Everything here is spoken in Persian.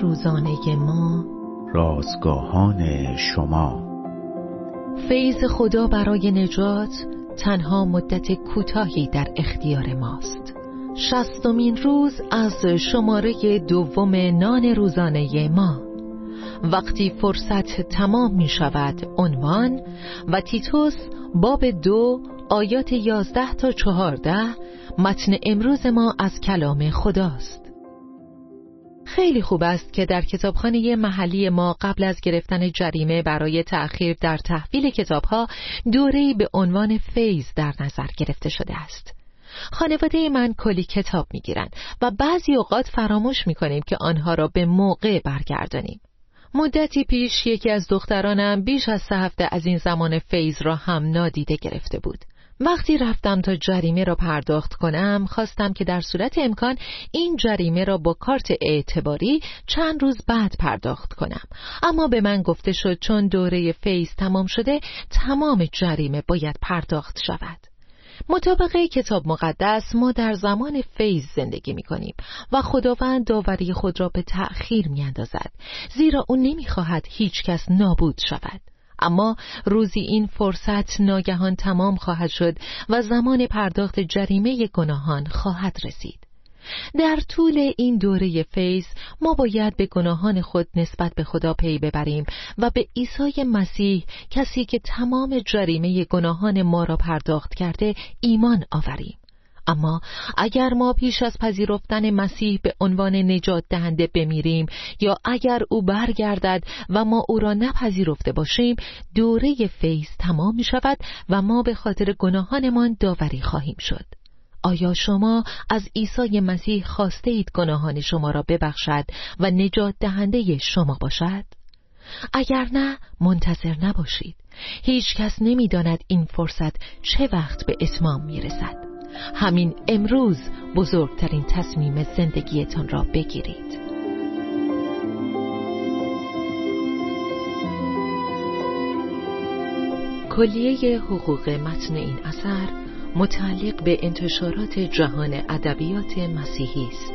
روزانه ما. رازگاهان شما. فیض خدا برای نجات تنها مدت کوتاهی در اختیار ماست. شستمین روز از شماره دوم نان روزانه ما. وقتی فرصت تمام می شود عنوان و تیتوس باب دو آیات یازده تا چهارده متن امروز ما از کلام خداست. خیلی خوب است که در کتابخانه محلی ما قبل از گرفتن جریمه برای تأخیر در تحویل کتابها دوره‌ای به عنوان فیض در نظر گرفته شده است. خانواده من کلی کتاب می‌گیرند و بعضی اوقات فراموش می‌کنیم که آنها را به موقع برگردانیم. مدتی پیش یکی از دخترانم بیش از سه هفته از این زمان فیض را هم نادیده گرفته بود. وقتی رفتم تا جریمه را پرداخت کنم خواستم که در صورت امکان این جریمه را با کارت اعتباری چند روز بعد پرداخت کنم. اما به من گفته شد چون دوره فیز تمام شده تمام جریمه باید پرداخت شود. مطابق کتاب مقدس ما در زمان فیض زندگی می کنیم و خداوند داوری خود را به تأخیر می اندازد. زیرا او نمی خواهد هیچ کس نابود شود. اما روزی این فرصت ناگهان تمام خواهد شد و زمان پرداخت جریمه گناهان خواهد رسید. در طول این دوره فیض ما باید به گناهان خود نسبت به خدا پی ببریم و به عیسی مسیح کسی که تمام جریمه گناهان ما را پرداخت کرده ایمان آوریم. اما اگر ما پیش از پذیرفتن مسیح به عنوان نجات دهنده بمیریم یا اگر او برگردد و ما او را نپذیرفته باشیم دوره فیض تمام می شود و ما به خاطر گناهانمان داوری خواهیم شد. آیا شما از عیسی مسیح خواسته اید گناهان شما را ببخشد و نجات دهنده شما باشد؟ اگر نه منتظر نباشید. هیچ کس نمی داند این فرصت چه وقت به اتمام می رسد همین امروز بزرگترین تصمیم زندگیتان را بگیرید. کلیه حقوق متن این اثر متعلق به انتشارات جهان ادبیات مسیحی است.